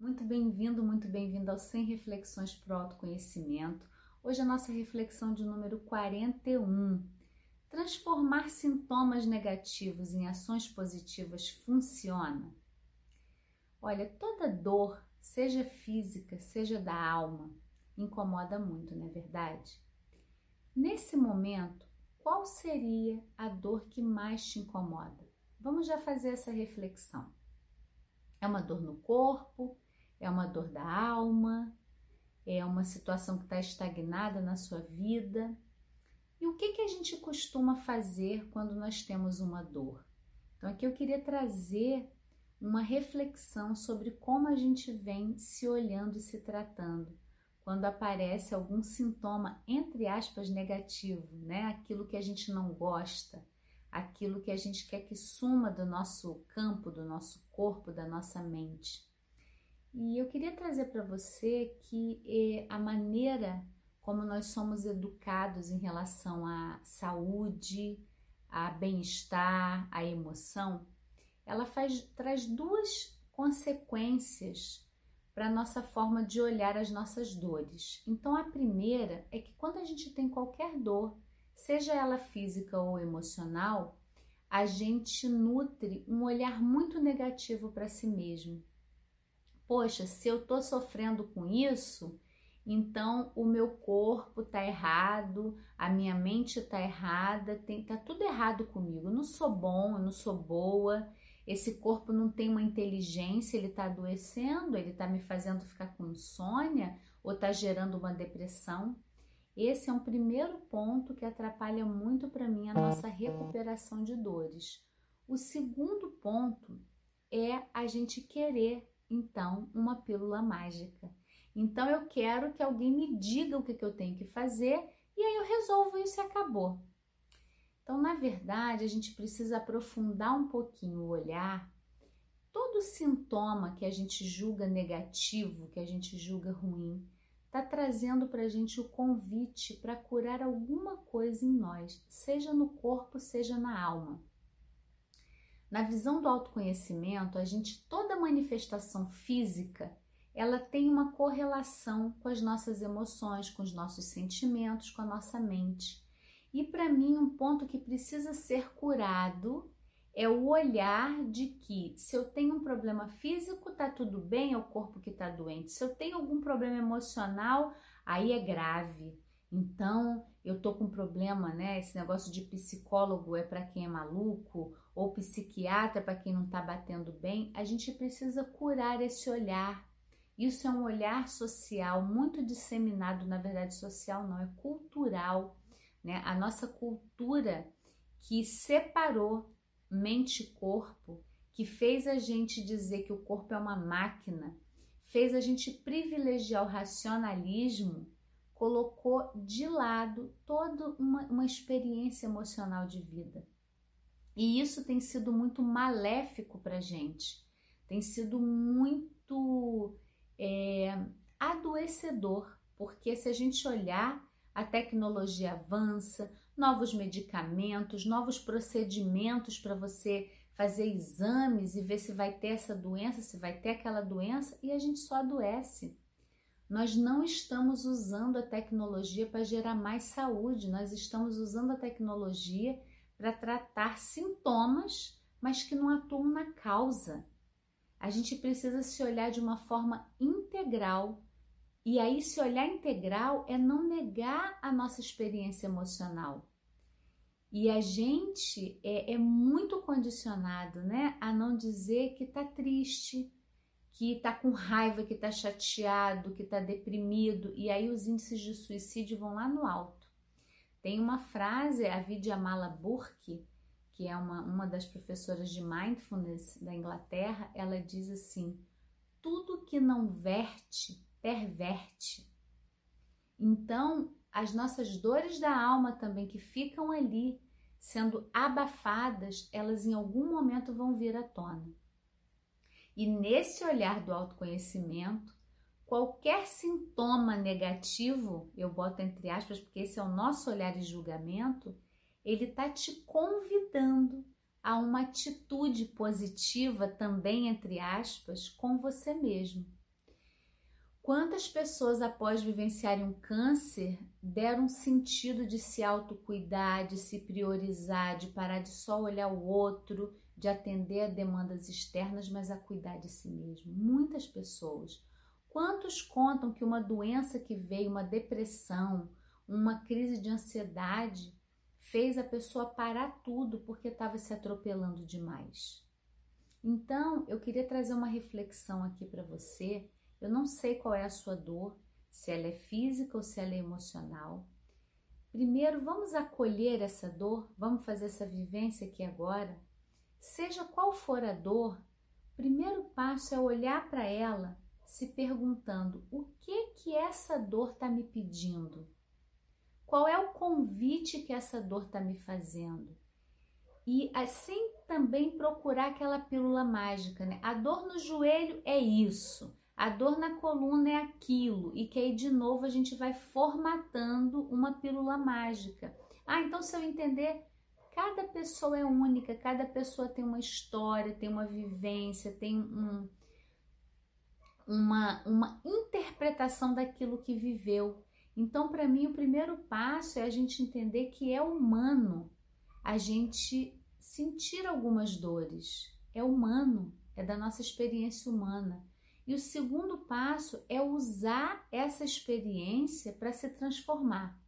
Muito bem-vindo, muito bem-vindo ao 100 Reflexões para o Autoconhecimento. Hoje a nossa reflexão de número 41. Transformar sintomas negativos em ações positivas funciona? Olha, toda dor, seja física, seja da alma, incomoda muito, não é verdade? Nesse momento, qual seria a dor que mais te incomoda? Vamos já fazer essa reflexão. É uma dor no corpo? É uma dor da alma, é uma situação que está estagnada na sua vida. E o que, que a gente costuma fazer quando nós temos uma dor? Então, aqui eu queria trazer uma reflexão sobre como a gente vem se olhando e se tratando quando aparece algum sintoma, entre aspas, negativo, né? Aquilo que a gente não gosta, aquilo que a gente quer que suma do nosso campo, do nosso corpo, da nossa mente. E eu queria trazer para você que eh, a maneira como nós somos educados em relação à saúde, a bem-estar, à emoção, ela faz, traz duas consequências para a nossa forma de olhar as nossas dores. Então, a primeira é que quando a gente tem qualquer dor, seja ela física ou emocional, a gente nutre um olhar muito negativo para si mesmo poxa, se eu tô sofrendo com isso, então o meu corpo tá errado, a minha mente tá errada, tem, tá tudo errado comigo. Eu não sou bom, eu não sou boa. Esse corpo não tem uma inteligência, ele tá adoecendo, ele tá me fazendo ficar com insônia ou tá gerando uma depressão. Esse é um primeiro ponto que atrapalha muito para mim a nossa recuperação de dores. O segundo ponto é a gente querer então uma pílula mágica. Então eu quero que alguém me diga o que, que eu tenho que fazer e aí eu resolvo isso e acabou. Então, na verdade, a gente precisa aprofundar um pouquinho o olhar. Todo sintoma que a gente julga negativo, que a gente julga ruim, está trazendo para a gente o convite para curar alguma coisa em nós, seja no corpo, seja na alma. Na visão do autoconhecimento, a gente toda manifestação física, ela tem uma correlação com as nossas emoções, com os nossos sentimentos, com a nossa mente. E para mim, um ponto que precisa ser curado é o olhar de que se eu tenho um problema físico, tá tudo bem, é o corpo que tá doente. Se eu tenho algum problema emocional, aí é grave. Então, eu tô com problema, né? Esse negócio de psicólogo é para quem é maluco ou psiquiatra para quem não está batendo bem. A gente precisa curar esse olhar. Isso é um olhar social muito disseminado, na verdade, social não, é cultural, né? A nossa cultura que separou mente e corpo, que fez a gente dizer que o corpo é uma máquina, fez a gente privilegiar o racionalismo colocou de lado toda uma, uma experiência emocional de vida. E isso tem sido muito maléfico para gente, tem sido muito é, adoecedor, porque se a gente olhar, a tecnologia avança, novos medicamentos, novos procedimentos para você fazer exames e ver se vai ter essa doença, se vai ter aquela doença, e a gente só adoece. Nós não estamos usando a tecnologia para gerar mais saúde, nós estamos usando a tecnologia para tratar sintomas, mas que não atuam na causa. A gente precisa se olhar de uma forma integral. E aí, se olhar integral é não negar a nossa experiência emocional. E a gente é, é muito condicionado né, a não dizer que está triste, que está com raiva, que está chateado, que está deprimido, e aí os índices de suicídio vão lá no alto. Tem uma frase, a Vidyamala Burke, que é uma, uma das professoras de mindfulness da Inglaterra, ela diz assim: tudo que não verte, perverte. Então, as nossas dores da alma também que ficam ali sendo abafadas, elas em algum momento vão vir à tona. E nesse olhar do autoconhecimento, qualquer sintoma negativo, eu boto entre aspas, porque esse é o nosso olhar e julgamento, ele está te convidando a uma atitude positiva também, entre aspas, com você mesmo. Quantas pessoas, após vivenciarem um câncer, deram sentido de se autocuidar, de se priorizar, de parar de só olhar o outro, de atender a demandas externas, mas a cuidar de si mesmo? Muitas pessoas. Quantos contam que uma doença que veio, uma depressão, uma crise de ansiedade, fez a pessoa parar tudo porque estava se atropelando demais? Então, eu queria trazer uma reflexão aqui para você eu não sei qual é a sua dor, se ela é física ou se ela é emocional. Primeiro, vamos acolher essa dor, vamos fazer essa vivência aqui agora. Seja qual for a dor, o primeiro passo é olhar para ela, se perguntando: o que que essa dor está me pedindo? Qual é o convite que essa dor está me fazendo? E assim também procurar aquela pílula mágica, né? A dor no joelho é isso. A dor na coluna é aquilo, e que aí de novo a gente vai formatando uma pílula mágica. Ah, então se eu entender, cada pessoa é única, cada pessoa tem uma história, tem uma vivência, tem um, uma, uma interpretação daquilo que viveu. Então, para mim, o primeiro passo é a gente entender que é humano a gente sentir algumas dores. É humano, é da nossa experiência humana. E o segundo passo é usar essa experiência para se transformar.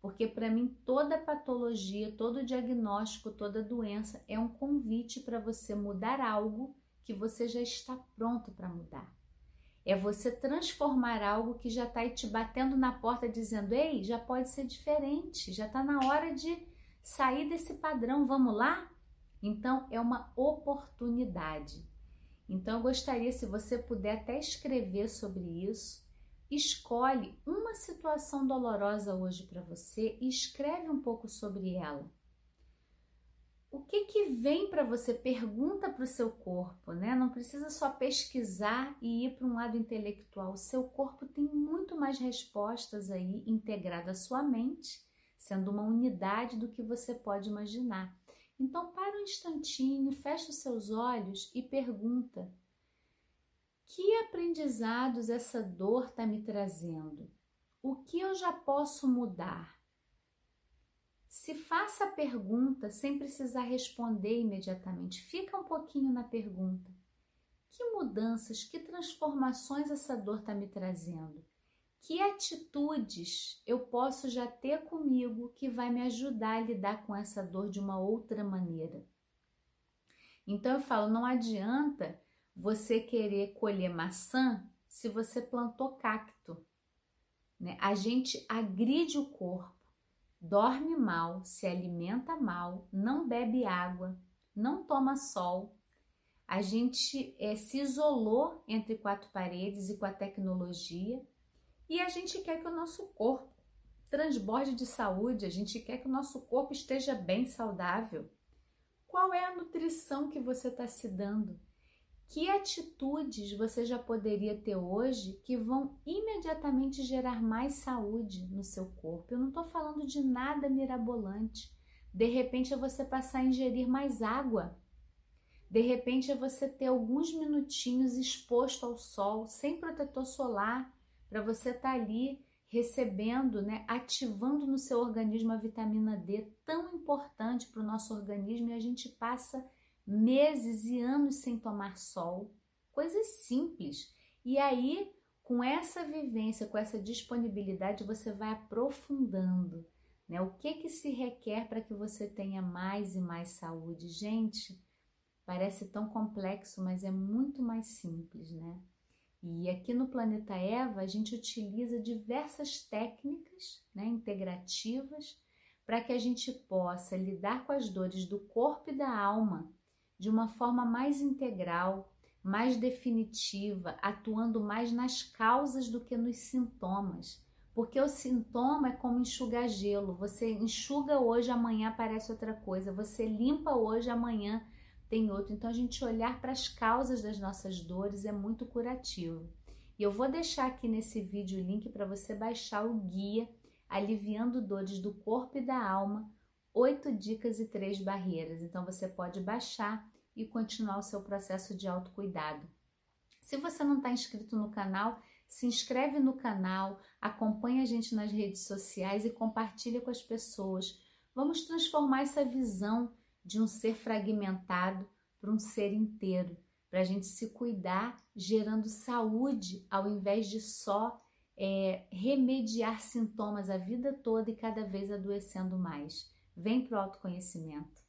Porque para mim toda patologia, todo diagnóstico, toda doença é um convite para você mudar algo que você já está pronto para mudar. É você transformar algo que já está te batendo na porta dizendo: "Ei, já pode ser diferente, já está na hora de sair desse padrão, vamos lá?" Então é uma oportunidade. Então, eu gostaria, se você puder até escrever sobre isso, escolhe uma situação dolorosa hoje para você e escreve um pouco sobre ela. O que que vem para você? Pergunta para o seu corpo, né? Não precisa só pesquisar e ir para um lado intelectual. O seu corpo tem muito mais respostas aí integrada à sua mente, sendo uma unidade do que você pode imaginar. Então, para um instantinho, fecha os seus olhos e pergunta: que aprendizados essa dor está me trazendo? O que eu já posso mudar? Se faça a pergunta sem precisar responder imediatamente, fica um pouquinho na pergunta. Que mudanças, que transformações essa dor está me trazendo? que atitudes eu posso já ter comigo que vai me ajudar a lidar com essa dor de uma outra maneira. Então eu falo, não adianta você querer colher maçã se você plantou cacto. Né? A gente agride o corpo, dorme mal, se alimenta mal, não bebe água, não toma sol. A gente é, se isolou entre quatro paredes e com a tecnologia e a gente quer que o nosso corpo transborde de saúde, a gente quer que o nosso corpo esteja bem saudável. Qual é a nutrição que você está se dando? Que atitudes você já poderia ter hoje que vão imediatamente gerar mais saúde no seu corpo? Eu não estou falando de nada mirabolante. De repente é você passar a ingerir mais água. De repente é você ter alguns minutinhos exposto ao sol, sem protetor solar, para você estar tá ali recebendo, né, ativando no seu organismo a vitamina D, tão importante para o nosso organismo, e a gente passa meses e anos sem tomar sol, coisas simples. E aí, com essa vivência, com essa disponibilidade, você vai aprofundando, né? O que que se requer para que você tenha mais e mais saúde? Gente, parece tão complexo, mas é muito mais simples, né? E aqui no Planeta Eva a gente utiliza diversas técnicas né, integrativas para que a gente possa lidar com as dores do corpo e da alma de uma forma mais integral, mais definitiva, atuando mais nas causas do que nos sintomas. Porque o sintoma é como enxugar gelo. Você enxuga hoje, amanhã aparece outra coisa. Você limpa hoje, amanhã tem outro. Então, a gente olhar para as causas das nossas dores é muito curativo. E eu vou deixar aqui nesse vídeo o link para você baixar o guia Aliviando Dores do Corpo e da Alma, oito dicas e três barreiras. Então, você pode baixar e continuar o seu processo de autocuidado. Se você não está inscrito no canal, se inscreve no canal, acompanha a gente nas redes sociais e compartilha com as pessoas. Vamos transformar essa visão de um ser fragmentado para um ser inteiro, para a gente se cuidar, gerando saúde, ao invés de só é, remediar sintomas a vida toda e cada vez adoecendo mais. Vem para o autoconhecimento.